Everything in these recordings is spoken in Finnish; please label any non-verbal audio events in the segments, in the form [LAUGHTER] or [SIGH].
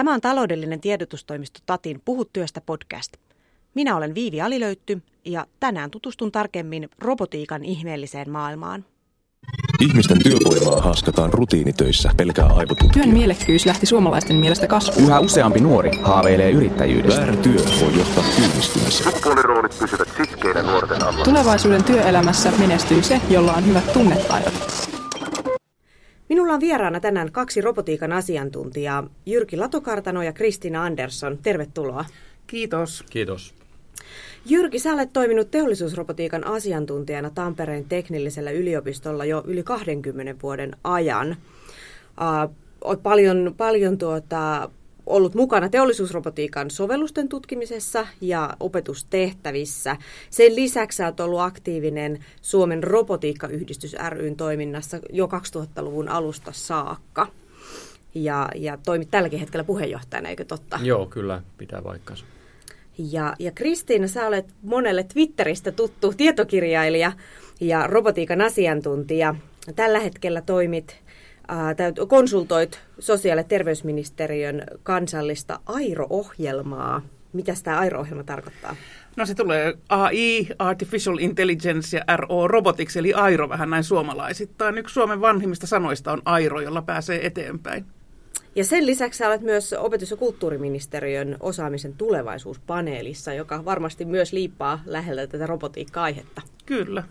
Tämä on taloudellinen tiedotustoimisto Tatin Puhu työstä podcast. Minä olen Viivi Alilöytty ja tänään tutustun tarkemmin robotiikan ihmeelliseen maailmaan. Ihmisten työvoimaa haaskataan rutiinitöissä pelkää aivotutkia. Työn mielekkyys lähti suomalaisten mielestä kasvuun. Yhä useampi nuori haaveilee yrittäjyydestä. Väärä työ voi johtaa työllistymiseen. Sukupuoliroolit pysyvät sitkeinä nuorten alla. Tulevaisuuden työelämässä menestyy se, jolla on hyvät tunnetaidot. Minulla on vieraana tänään kaksi robotiikan asiantuntijaa, Jyrki Latokartano ja Kristina Andersson. Tervetuloa. Kiitos. Kiitos. Jyrki, sä olet toiminut teollisuusrobotiikan asiantuntijana Tampereen teknillisellä yliopistolla jo yli 20 vuoden ajan. Uh, olet paljon, paljon tuota, ollut mukana teollisuusrobotiikan sovellusten tutkimisessa ja opetustehtävissä. Sen lisäksi olet ollut aktiivinen Suomen robotiikkayhdistys ryn toiminnassa jo 2000-luvun alusta saakka. Ja, ja toimit tälläkin hetkellä puheenjohtajana, eikö totta? Joo, kyllä, pitää paikkansa. Ja, ja Kristiina, sä olet monelle Twitteristä tuttu tietokirjailija ja robotiikan asiantuntija. Tällä hetkellä toimit, äh, konsultoit sosiaali- ja terveysministeriön kansallista AIRO-ohjelmaa. Mitä tämä AIRO-ohjelma tarkoittaa? No se tulee AI, Artificial Intelligence ja RO Robotics, eli AIRO vähän näin suomalaisittain. Yksi Suomen vanhimmista sanoista on AIRO, jolla pääsee eteenpäin. Ja sen lisäksi olet myös opetus- ja kulttuuriministeriön osaamisen tulevaisuuspaneelissa, joka varmasti myös liippaa lähellä tätä robotiikka-aihetta. Kyllä.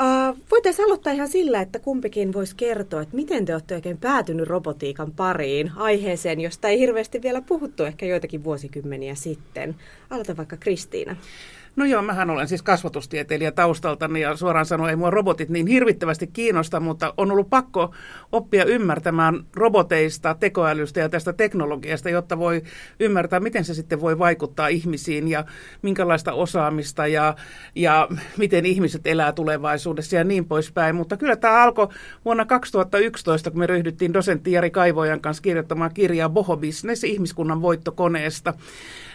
Uh, voitaisiin aloittaa ihan sillä, että kumpikin voisi kertoa, että miten te olette oikein päätynyt robotiikan pariin, aiheeseen, josta ei hirveästi vielä puhuttu ehkä joitakin vuosikymmeniä sitten. Aloita vaikka Kristiina. No joo, mähän olen siis kasvatustieteilijä taustaltani ja suoraan sanoen ei mua robotit niin hirvittävästi kiinnosta, mutta on ollut pakko oppia ymmärtämään roboteista, tekoälystä ja tästä teknologiasta, jotta voi ymmärtää, miten se sitten voi vaikuttaa ihmisiin ja minkälaista osaamista ja, ja miten ihmiset elää tulevaisuudessa ja niin poispäin. Mutta kyllä tämä alkoi vuonna 2011, kun me ryhdyttiin dosentti Jari Kaivojan kanssa kirjoittamaan kirjaa Boho Business, ihmiskunnan voittokoneesta.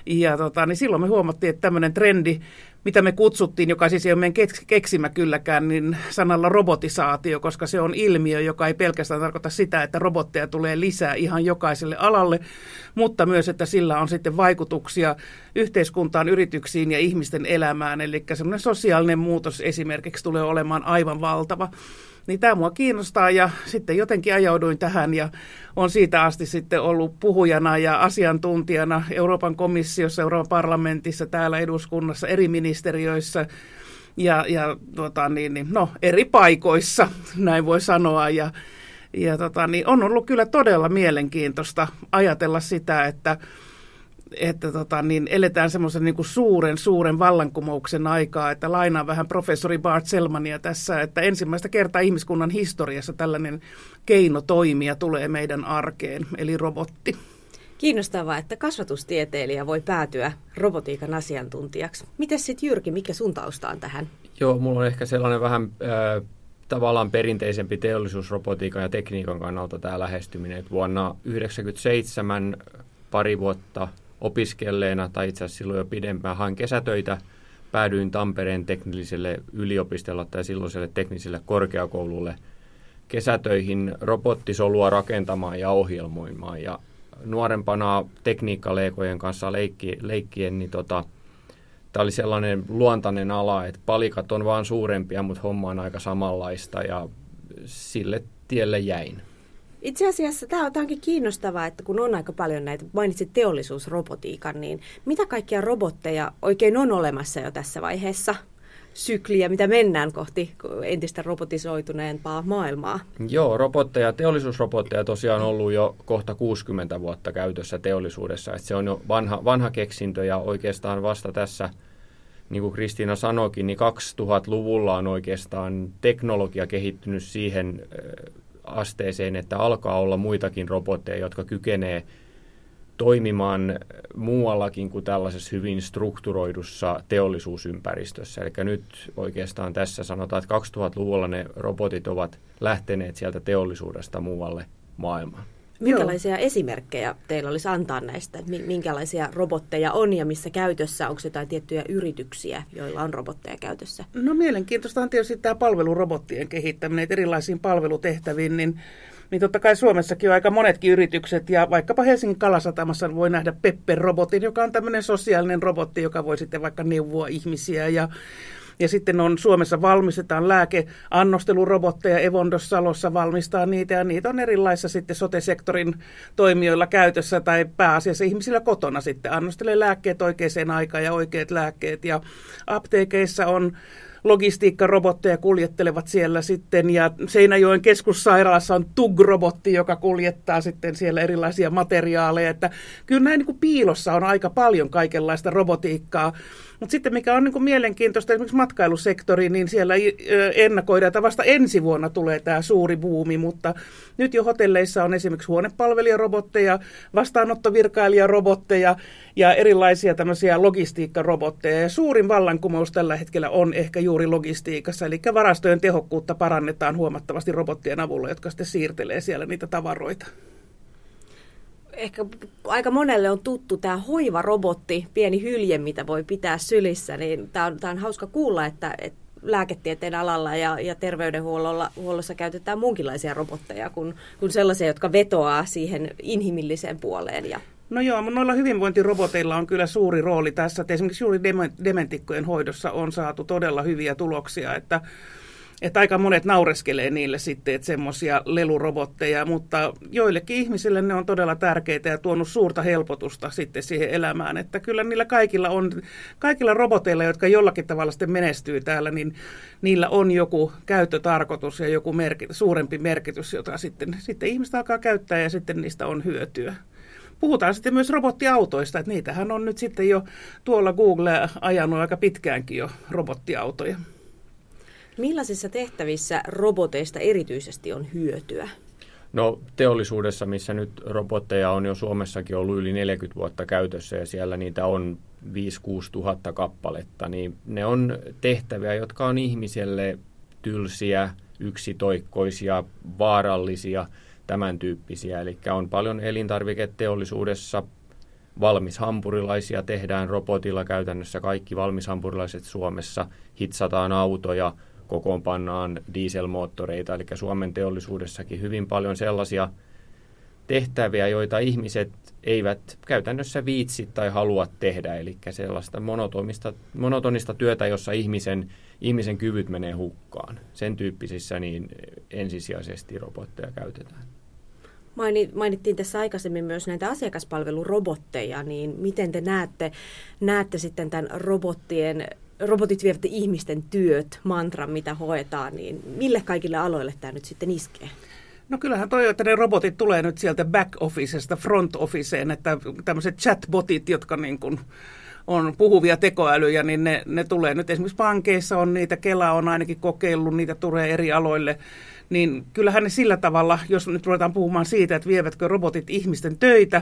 Ja tota, niin silloin me huomattiin, että tämmöinen trendi, mitä me kutsuttiin, joka siis ei ole meidän keksimä kylläkään, niin sanalla robotisaatio, koska se on ilmiö, joka ei pelkästään tarkoita sitä, että robotteja tulee lisää ihan jokaiselle alalle, mutta myös, että sillä on sitten vaikutuksia yhteiskuntaan, yrityksiin ja ihmisten elämään. Eli semmoinen sosiaalinen muutos esimerkiksi tulee olemaan aivan valtava. Niin tämä mua kiinnostaa ja sitten jotenkin ajauduin tähän ja on siitä asti sitten ollut puhujana ja asiantuntijana Euroopan komissiossa, Euroopan parlamentissa, täällä eduskunnassa, eri ministeriöissä ja, ja tota, niin, niin, no, eri paikoissa, näin voi sanoa. Ja, ja tota, niin on ollut kyllä todella mielenkiintoista ajatella sitä, että että tota, niin eletään semmoisen niin kuin suuren, suuren vallankumouksen aikaa, että lainaan vähän professori Bart Selmania tässä, että ensimmäistä kertaa ihmiskunnan historiassa tällainen keino toimia tulee meidän arkeen, eli robotti. Kiinnostavaa, että kasvatustieteilijä voi päätyä robotiikan asiantuntijaksi. Miten sitten Jyrki, mikä sun tausta on tähän? Joo, mulla on ehkä sellainen vähän äh, tavallaan perinteisempi teollisuusrobotiikan ja tekniikan kannalta tämä lähestyminen. Että vuonna 1997 pari vuotta opiskelleena, tai itse asiassa silloin jo pidempään, hain kesätöitä, päädyin Tampereen teknilliselle yliopistolle tai silloiselle tekniselle korkeakoululle kesätöihin robottisolua rakentamaan ja ohjelmoimaan. Ja nuorempana tekniikkaleikojen kanssa leikki, leikkien, niin tota, tämä oli sellainen luontainen ala, että palikat on vaan suurempia, mutta homma on aika samanlaista ja sille tielle jäin. Itse asiassa tämä onkin kiinnostavaa, että kun on aika paljon näitä, mainitsit teollisuusrobotiikan, niin mitä kaikkia robotteja oikein on olemassa jo tässä vaiheessa? sykliä, mitä mennään kohti entistä robotisoituneempaa maailmaa. Joo, robotteja, teollisuusrobotteja tosiaan on ollut jo kohta 60 vuotta käytössä teollisuudessa. Että se on jo vanha, vanha keksintö ja oikeastaan vasta tässä, niin kuin Kristiina sanoikin, niin 2000-luvulla on oikeastaan teknologia kehittynyt siihen asteeseen, että alkaa olla muitakin robotteja, jotka kykenee toimimaan muuallakin kuin tällaisessa hyvin strukturoidussa teollisuusympäristössä. Eli nyt oikeastaan tässä sanotaan, että 2000-luvulla ne robotit ovat lähteneet sieltä teollisuudesta muualle maailmaan. Minkälaisia Joo. esimerkkejä teillä olisi antaa näistä? Minkälaisia robotteja on ja missä käytössä? Onko jotain tiettyjä yrityksiä, joilla on robotteja käytössä? No mielenkiintoista on tietysti tämä palvelurobottien kehittäminen, että erilaisiin palvelutehtäviin, niin niin totta kai Suomessakin on aika monetkin yritykset, ja vaikkapa Helsingin Kalasatamassa voi nähdä Pepper-robotin, joka on tämmöinen sosiaalinen robotti, joka voi sitten vaikka neuvoa ihmisiä, ja ja sitten on Suomessa valmistetaan lääkeannostelurobotteja, Evondos Salossa valmistaa niitä ja niitä on erilaisissa sitten sote-sektorin toimijoilla käytössä tai pääasiassa ihmisillä kotona sitten. Annostelee lääkkeet oikeaan aikaan ja oikeat lääkkeet. Ja apteekeissa on logistiikkarobotteja kuljettelevat siellä sitten ja Seinäjoen keskussairaalassa on TUG-robotti, joka kuljettaa sitten siellä erilaisia materiaaleja, että kyllä näin niin kuin piilossa on aika paljon kaikenlaista robotiikkaa, mutta sitten mikä on niin kuin mielenkiintoista esimerkiksi matkailusektori, niin siellä ennakoidaan, että vasta ensi vuonna tulee tämä suuri buumi, mutta nyt jo hotelleissa on esimerkiksi huonepalvelijarobotteja, vastaanottovirkailijarobotteja ja erilaisia tämmöisiä logistiikkarobotteja. Ja suurin vallankumous tällä hetkellä on ehkä juuri logistiikassa, eli varastojen tehokkuutta parannetaan huomattavasti robottien avulla, jotka sitten siirtelee siellä niitä tavaroita ehkä aika monelle on tuttu tämä hoivarobotti, pieni hylje, mitä voi pitää sylissä, niin tämä on, on hauska kuulla, että, että lääketieteen alalla ja, ja terveydenhuollossa käytetään muunkinlaisia robotteja kuin, kuin sellaisia, jotka vetoaa siihen inhimilliseen puoleen. Ja... No joo, mutta noilla hyvinvointiroboteilla on kyllä suuri rooli tässä, että esimerkiksi juuri dementikkojen hoidossa on saatu todella hyviä tuloksia, että että aika monet naureskelee niille sitten, että semmoisia lelurobotteja, mutta joillekin ihmisille ne on todella tärkeitä ja tuonut suurta helpotusta sitten siihen elämään. Että kyllä niillä kaikilla on, kaikilla roboteilla, jotka jollakin tavalla sitten menestyy täällä, niin niillä on joku käyttötarkoitus ja joku merki, suurempi merkitys, jota sitten, sitten ihmiset alkaa käyttää ja sitten niistä on hyötyä. Puhutaan sitten myös robottiautoista, että niitähän on nyt sitten jo tuolla Google ajanut aika pitkäänkin jo robottiautoja. Millaisissa tehtävissä roboteista erityisesti on hyötyä? No teollisuudessa, missä nyt robotteja on jo Suomessakin ollut yli 40 vuotta käytössä ja siellä niitä on 5-6 tuhatta kappaletta, niin ne on tehtäviä, jotka on ihmiselle tylsiä, yksitoikkoisia, vaarallisia, tämän tyyppisiä. Eli on paljon elintarviketeollisuudessa valmishampurilaisia tehdään robotilla käytännössä kaikki valmishampurilaiset Suomessa, hitsataan autoja, kokoonpannaan dieselmoottoreita, eli Suomen teollisuudessakin hyvin paljon sellaisia tehtäviä, joita ihmiset eivät käytännössä viitsi tai halua tehdä, eli sellaista monotonista, monotonista työtä, jossa ihmisen, ihmisen kyvyt menee hukkaan. Sen tyyppisissä niin ensisijaisesti robotteja käytetään. Mainittiin tässä aikaisemmin myös näitä asiakaspalvelurobotteja, niin miten te näette, näette sitten tämän robottien robotit vievät ihmisten työt, mantra, mitä hoetaan, niin mille kaikille aloille tämä nyt sitten iskee? No kyllähän toi, että ne robotit tulee nyt sieltä back officesta front officeen, että tämmöiset chatbotit, jotka niin kuin on puhuvia tekoälyjä, niin ne, ne tulee nyt esimerkiksi pankeissa on niitä, Kela on ainakin kokeillut, niitä tulee eri aloille niin kyllähän ne sillä tavalla, jos nyt ruvetaan puhumaan siitä, että vievätkö robotit ihmisten töitä,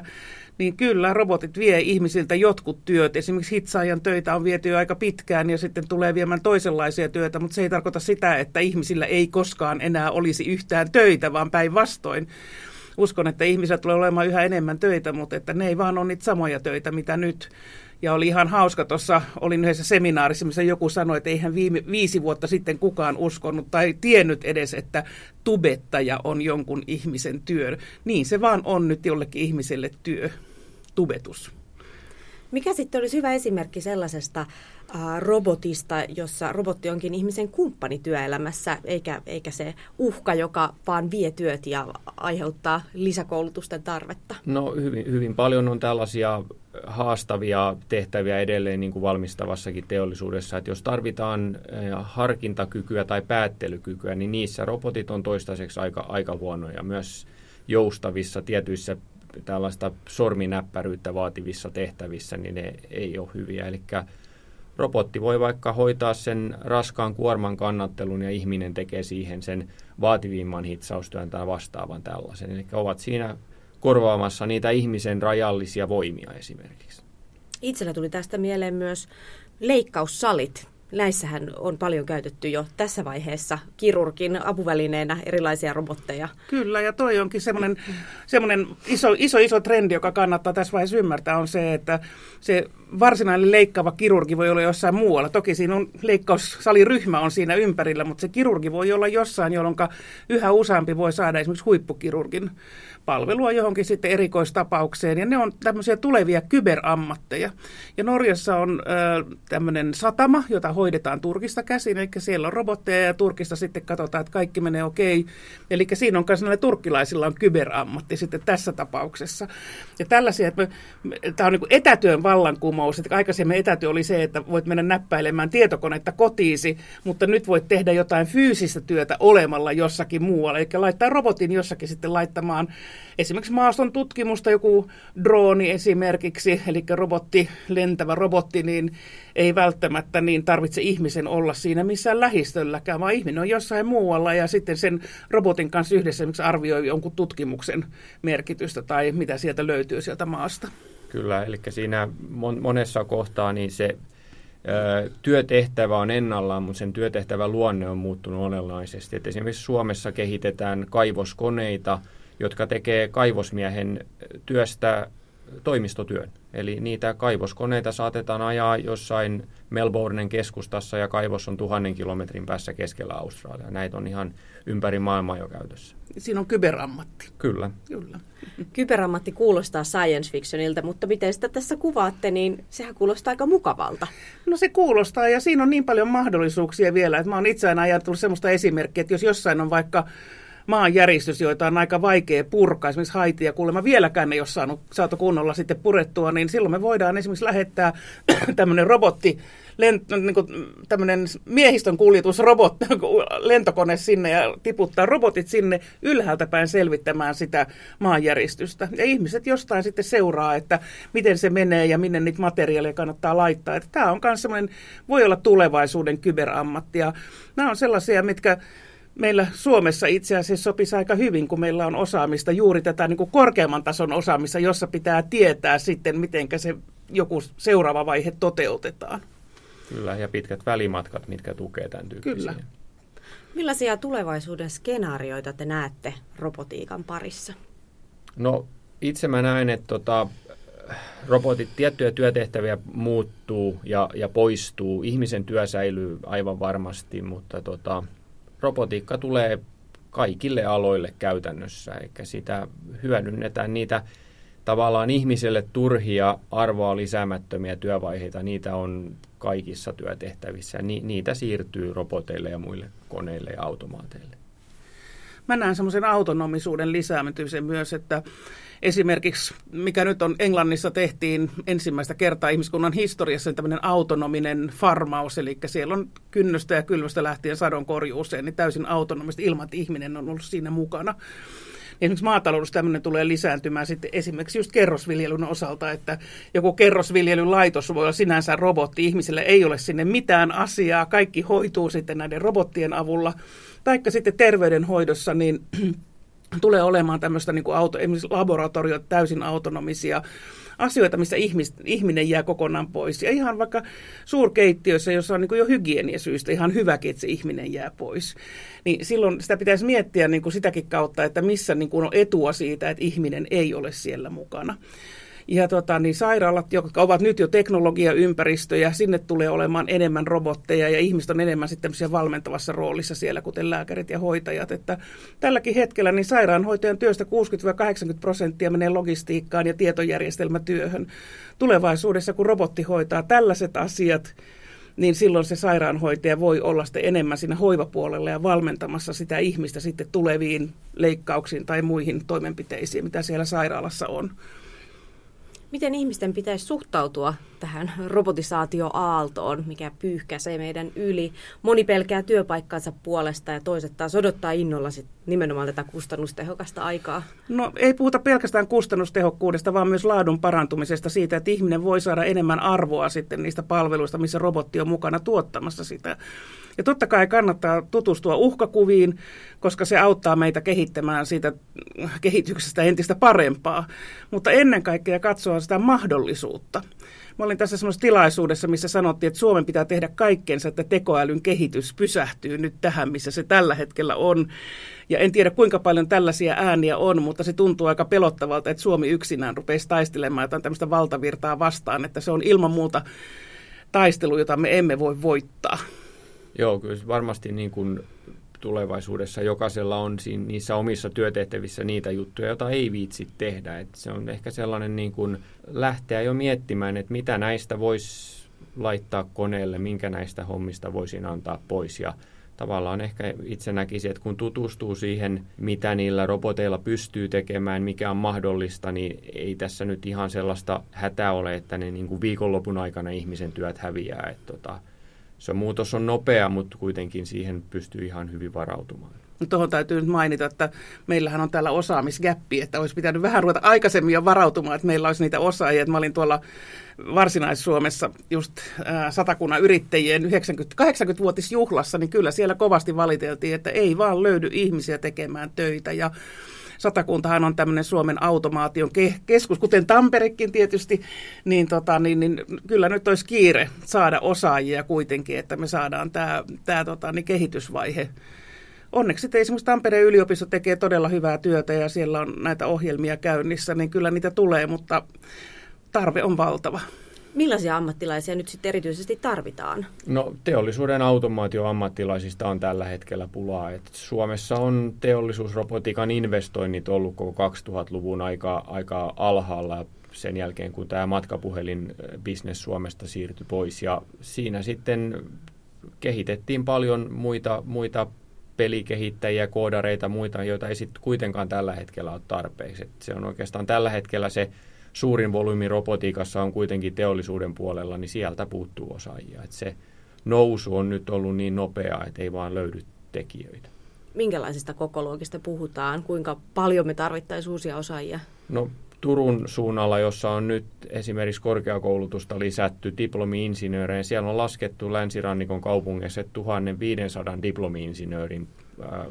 niin kyllä robotit vie ihmisiltä jotkut työt. Esimerkiksi hitsaajan töitä on viety jo aika pitkään ja sitten tulee viemään toisenlaisia työtä, mutta se ei tarkoita sitä, että ihmisillä ei koskaan enää olisi yhtään töitä, vaan päinvastoin. Uskon, että ihmiset tulee olemaan yhä enemmän töitä, mutta että ne ei vaan ole niitä samoja töitä, mitä nyt. Ja oli ihan hauska, tuossa olin yhdessä seminaarissa, missä joku sanoi, että eihän viime, viisi vuotta sitten kukaan uskonut tai tiennyt edes, että tubettaja on jonkun ihmisen työ. Niin se vaan on nyt jollekin ihmiselle työ, tubetus. Mikä sitten olisi hyvä esimerkki sellaisesta äh, robotista, jossa robotti onkin ihmisen kumppani työelämässä, eikä, eikä se uhka, joka vaan vie työt ja aiheuttaa lisäkoulutusten tarvetta? No hyvin, hyvin paljon on tällaisia haastavia tehtäviä edelleen niin kuin valmistavassakin teollisuudessa, että jos tarvitaan harkintakykyä tai päättelykykyä, niin niissä robotit on toistaiseksi aika, aika huonoja. Myös joustavissa tietyissä tällaista sorminäppäryyttä vaativissa tehtävissä, niin ne ei ole hyviä. Eli robotti voi vaikka hoitaa sen raskaan kuorman kannattelun ja ihminen tekee siihen sen vaativimman hitsaustyön tai vastaavan tällaisen. Eli ovat siinä korvaamassa niitä ihmisen rajallisia voimia esimerkiksi. Itsellä tuli tästä mieleen myös leikkaussalit. Näissähän on paljon käytetty jo tässä vaiheessa kirurgin apuvälineenä erilaisia robotteja. Kyllä, ja toi onkin semmoinen, semmoinen iso, iso, iso trendi, joka kannattaa tässä vaiheessa ymmärtää, on se, että se varsinainen leikkaava kirurgi voi olla jossain muualla. Toki siinä on leikkaussaliryhmä on siinä ympärillä, mutta se kirurgi voi olla jossain, jolloin yhä useampi voi saada esimerkiksi huippukirurgin palvelua johonkin sitten erikoistapaukseen. Ja ne on tämmöisiä tulevia kyberammatteja. Ja Norjassa on äh, tämmöinen satama, jota hoidetaan Turkista käsin. Eli siellä on robotteja ja Turkista sitten katsotaan, että kaikki menee okei. Eli siinä on myös näillä turkkilaisilla on kyberammatti sitten tässä tapauksessa. Ja tällaisia, että tämä on niin etätyön vallankumous. Että aikaisemmin etätyö oli se, että voit mennä näppäilemään tietokonetta kotiisi, mutta nyt voit tehdä jotain fyysistä työtä olemalla jossakin muualla. Eli laittaa robotin jossakin sitten laittamaan esimerkiksi maaston tutkimusta, joku drooni esimerkiksi, eli robotti, lentävä robotti, niin ei välttämättä niin tarvitse ihmisen olla siinä missään lähistölläkään, vaan ihminen on jossain muualla ja sitten sen robotin kanssa yhdessä esimerkiksi arvioi jonkun tutkimuksen merkitystä tai mitä sieltä löytyy sieltä maasta. Kyllä, eli siinä monessa kohtaa niin se työtehtävä on ennallaan, mutta sen työtehtävän luonne on muuttunut olennaisesti. Et esimerkiksi Suomessa kehitetään kaivoskoneita, jotka tekee kaivosmiehen työstä toimistotyön. Eli niitä kaivoskoneita saatetaan ajaa jossain Melbournen keskustassa ja kaivos on tuhannen kilometrin päässä keskellä Australia. Näitä on ihan ympäri maailmaa jo käytössä. Siinä on kyberammatti. Kyllä. Kyllä. Kyberammatti kuulostaa science fictionilta, mutta miten sitä tässä kuvaatte, niin sehän kuulostaa aika mukavalta. No se kuulostaa ja siinä on niin paljon mahdollisuuksia vielä, että mä oon itse aina ajatellut sellaista esimerkkiä, että jos jossain on vaikka maanjäristys, joita on aika vaikea purkaa, esimerkiksi Haitia kuulemma vieläkään ei ole saanut, saatu kunnolla sitten purettua, niin silloin me voidaan esimerkiksi lähettää [CLEARS THROAT] tämmöinen robotti, lent, niin kuin, tämmöinen miehistön kuljetusrobot, [LAUGHS] lentokone sinne ja tiputtaa robotit sinne ylhäältä päin selvittämään sitä maanjäristystä. Ja ihmiset jostain sitten seuraa, että miten se menee ja minne niitä materiaaleja kannattaa laittaa. Että tämä on myös semmoinen, voi olla tulevaisuuden kyberammatti. Ja nämä on sellaisia, mitkä meillä Suomessa itse asiassa sopisi aika hyvin, kun meillä on osaamista, juuri tätä niin kuin korkeamman tason osaamista, jossa pitää tietää sitten, miten se joku seuraava vaihe toteutetaan. Kyllä, ja pitkät välimatkat, mitkä tukevat tämän tyyppisiä. Kyllä. Millaisia tulevaisuuden skenaarioita te näette robotiikan parissa? No itse mä näen, että tota, robotit, tiettyjä työtehtäviä muuttuu ja, ja poistuu. Ihmisen työ säilyy aivan varmasti, mutta tota, robotiikka tulee kaikille aloille käytännössä, eikä sitä hyödynnetään niitä tavallaan ihmiselle turhia, arvoa lisäämättömiä työvaiheita, niitä on kaikissa työtehtävissä. Ni, niitä siirtyy roboteille ja muille koneille ja automaateille. Mä näen semmoisen autonomisuuden lisäämisen myös, että esimerkiksi, mikä nyt on Englannissa tehtiin ensimmäistä kertaa ihmiskunnan historiassa, niin tämmöinen autonominen farmaus, eli siellä on kynnöstä ja kylvästä lähtien sadon korjuuseen, niin täysin autonomista ilman, että ihminen on ollut siinä mukana. Esimerkiksi maataloudessa tämmöinen tulee lisääntymään sitten esimerkiksi just kerrosviljelyn osalta, että joku kerrosviljelylaitos voi olla sinänsä robotti, ihmisille ei ole sinne mitään asiaa, kaikki hoituu sitten näiden robottien avulla. Taikka sitten terveydenhoidossa, niin tulee olemaan tämmöistä niin kuin auto, esimerkiksi laboratoriot täysin autonomisia asioita, missä ihmis, ihminen jää kokonaan pois. Ja ihan vaikka suurkeittiössä, jossa on niin kuin jo hygieniasyistä ihan hyväkin, että se ihminen jää pois. Niin silloin sitä pitäisi miettiä niin kuin sitäkin kautta, että missä niin kuin on etua siitä, että ihminen ei ole siellä mukana. Ja tota, niin sairaalat, jotka ovat nyt jo teknologiaympäristöjä, sinne tulee olemaan enemmän robotteja ja ihmiset on enemmän sitten valmentavassa roolissa siellä, kuten lääkärit ja hoitajat. Että tälläkin hetkellä niin sairaanhoitajan työstä 60-80 prosenttia menee logistiikkaan ja tietojärjestelmätyöhön. Tulevaisuudessa, kun robotti hoitaa tällaiset asiat, niin silloin se sairaanhoitaja voi olla sitten enemmän siinä hoivapuolella ja valmentamassa sitä ihmistä sitten tuleviin leikkauksiin tai muihin toimenpiteisiin, mitä siellä sairaalassa on. Miten ihmisten pitäisi suhtautua tähän robotisaatioaaltoon, mikä pyyhkäisee meidän yli? Moni pelkää työpaikkansa puolesta ja toiset taas odottaa innolla sit nimenomaan tätä kustannustehokasta aikaa. No ei puhuta pelkästään kustannustehokkuudesta, vaan myös laadun parantumisesta siitä, että ihminen voi saada enemmän arvoa sitten niistä palveluista, missä robotti on mukana tuottamassa sitä. Ja totta kai kannattaa tutustua uhkakuviin, koska se auttaa meitä kehittämään siitä kehityksestä entistä parempaa. Mutta ennen kaikkea katsoa sitä mahdollisuutta. Mä olin tässä semmoisessa tilaisuudessa, missä sanottiin, että Suomen pitää tehdä kaikkensa, että tekoälyn kehitys pysähtyy nyt tähän, missä se tällä hetkellä on. Ja en tiedä, kuinka paljon tällaisia ääniä on, mutta se tuntuu aika pelottavalta, että Suomi yksinään rupeisi taistelemaan jotain tämmöistä valtavirtaa vastaan, että se on ilman muuta taistelu, jota me emme voi voittaa. Joo, kyllä varmasti niin kuin tulevaisuudessa jokaisella on siinä, niissä omissa työtehtävissä niitä juttuja, joita ei viitsi tehdä. Et se on ehkä sellainen niin kuin lähteä jo miettimään, että mitä näistä voisi laittaa koneelle, minkä näistä hommista voisin antaa pois. Ja tavallaan ehkä itse näkisin, että kun tutustuu siihen, mitä niillä roboteilla pystyy tekemään, mikä on mahdollista, niin ei tässä nyt ihan sellaista hätää ole, että ne niin kuin viikonlopun aikana ihmisen työt häviää. Että tota, se muutos on nopea, mutta kuitenkin siihen pystyy ihan hyvin varautumaan. Tuohon täytyy nyt mainita, että meillähän on täällä osaamisgäppi, että olisi pitänyt vähän ruveta aikaisemmin jo varautumaan, että meillä olisi niitä osaajia. Että mä olin tuolla Varsinais-Suomessa just satakunnan yrittäjien 80-vuotisjuhlassa, niin kyllä siellä kovasti valiteltiin, että ei vaan löydy ihmisiä tekemään töitä. Ja Satakuntahan on tämmöinen Suomen automaation keskus, kuten Tamperekin tietysti, niin, tota, niin, niin kyllä nyt olisi kiire saada osaajia kuitenkin, että me saadaan tämä, tämä tota, niin kehitysvaihe onneksi sitten esimerkiksi Tampereen yliopisto tekee todella hyvää työtä ja siellä on näitä ohjelmia käynnissä, niin kyllä niitä tulee, mutta tarve on valtava. Millaisia ammattilaisia nyt sitten erityisesti tarvitaan? No teollisuuden automaatioammattilaisista on tällä hetkellä pulaa. Et Suomessa on teollisuusrobotiikan investoinnit ollut koko 2000-luvun aika, aika alhaalla sen jälkeen, kun tämä matkapuhelin business Suomesta siirtyi pois. Ja siinä sitten kehitettiin paljon muita, muita pelikehittäjiä, koodareita, muita, joita ei sitten kuitenkaan tällä hetkellä ole tarpeeksi. Et se on oikeastaan tällä hetkellä se suurin volyymi robotiikassa on kuitenkin teollisuuden puolella, niin sieltä puuttuu osaajia. Et se nousu on nyt ollut niin nopeaa, että ei vaan löydy tekijöitä. Minkälaisista kokoluokista puhutaan? Kuinka paljon me tarvittaisiin uusia osaajia? No Turun suunnalla, jossa on nyt esimerkiksi korkeakoulutusta lisätty diplomi-insinöörejä. Siellä on laskettu länsirannikon kaupungissa 1500 diplomi-insinöörin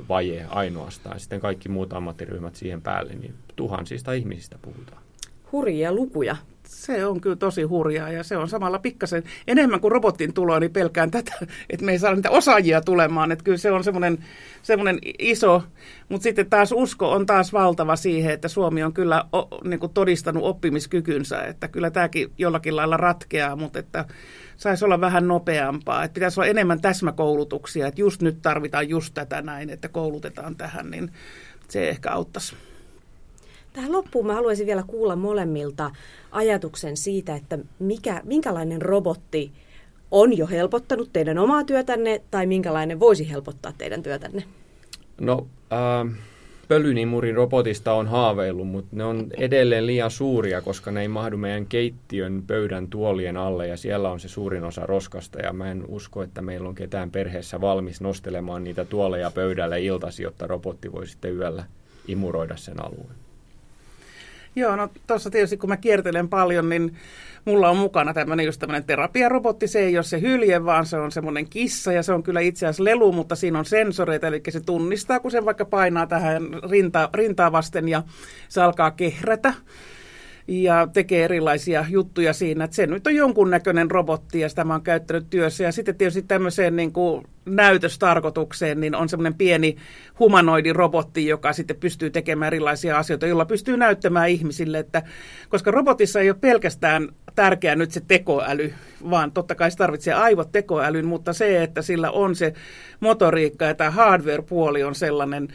vaje ainoastaan. Sitten kaikki muut ammattiryhmät siihen päälle, niin tuhansista ihmisistä puhutaan hurjia lukuja. Se on kyllä tosi hurjaa ja se on samalla pikkasen enemmän kuin robotin tulo, niin pelkään tätä, että me ei saa niitä osaajia tulemaan. Että kyllä se on semmoinen, semmoinen iso, mutta sitten taas usko on taas valtava siihen, että Suomi on kyllä o, niin kuin todistanut oppimiskykynsä, että kyllä tämäkin jollakin lailla ratkeaa, mutta että saisi olla vähän nopeampaa, että pitäisi olla enemmän täsmäkoulutuksia, että just nyt tarvitaan just tätä näin, että koulutetaan tähän, niin se ehkä auttaisi. Tähän loppuun mä haluaisin vielä kuulla molemmilta ajatuksen siitä, että mikä, minkälainen robotti on jo helpottanut teidän omaa työtänne tai minkälainen voisi helpottaa teidän työtänne? No, äh, pölynimurin robotista on haaveillut, mutta ne on edelleen liian suuria, koska ne ei mahdu meidän keittiön pöydän tuolien alle ja siellä on se suurin osa roskasta ja mä en usko, että meillä on ketään perheessä valmis nostelemaan niitä tuoleja pöydälle iltasi, jotta robotti voi sitten yöllä imuroida sen alueen. Joo, no tuossa tietysti kun mä kiertelen paljon, niin mulla on mukana tämmöinen just tämmöinen terapiarobotti. Se ei ole se hylje, vaan se on semmoinen kissa ja se on kyllä itse asiassa lelu, mutta siinä on sensoreita, eli se tunnistaa, kun se vaikka painaa tähän rinta, rintaa vasten ja se alkaa kehrätä ja tekee erilaisia juttuja siinä. Että se nyt on jonkunnäköinen robotti ja sitä mä oon käyttänyt työssä. Ja sitten tietysti tämmöiseen niin kuin näytöstarkoitukseen niin on semmoinen pieni humanoidirobotti, joka sitten pystyy tekemään erilaisia asioita, jolla pystyy näyttämään ihmisille, että koska robotissa ei ole pelkästään tärkeää nyt se tekoäly, vaan totta kai se tarvitsee aivot tekoälyn, mutta se, että sillä on se motoriikka ja tämä hardware-puoli on sellainen,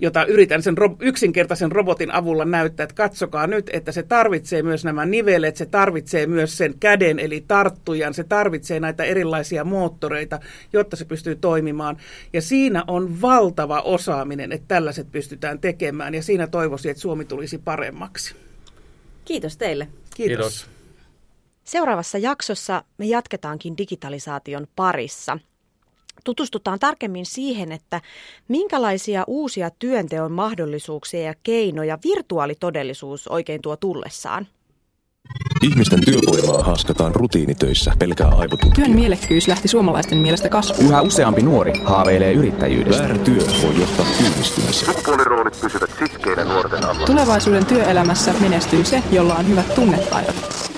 jota yritän sen ro- yksinkertaisen robotin avulla näyttää, että katsokaa nyt, että se tarvitsee myös nämä nivelet, se tarvitsee myös sen käden eli tarttujan, se tarvitsee näitä erilaisia moottoreita, jotta se pystyy toimimaan. Ja siinä on valtava osaaminen, että tällaiset pystytään tekemään ja siinä toivoisin, että Suomi tulisi paremmaksi. Kiitos teille. Kiitos. Kiitos. Seuraavassa jaksossa me jatketaankin digitalisaation parissa – tutustutaan tarkemmin siihen, että minkälaisia uusia työnteon mahdollisuuksia ja keinoja virtuaalitodellisuus oikein tuo tullessaan. Ihmisten työvoimaa haaskataan rutiinitöissä pelkää aivotutkija. Työn mielekkyys lähti suomalaisten mielestä kasvuun. Yhä useampi nuori haaveilee yrittäjyydestä. Väärä työ voi johtaa työllistymiseen. Sukupuoliroolit pysyvät sitkeinä nuorten alla. Tulevaisuuden työelämässä menestyy se, jolla on hyvät tunnetaidot.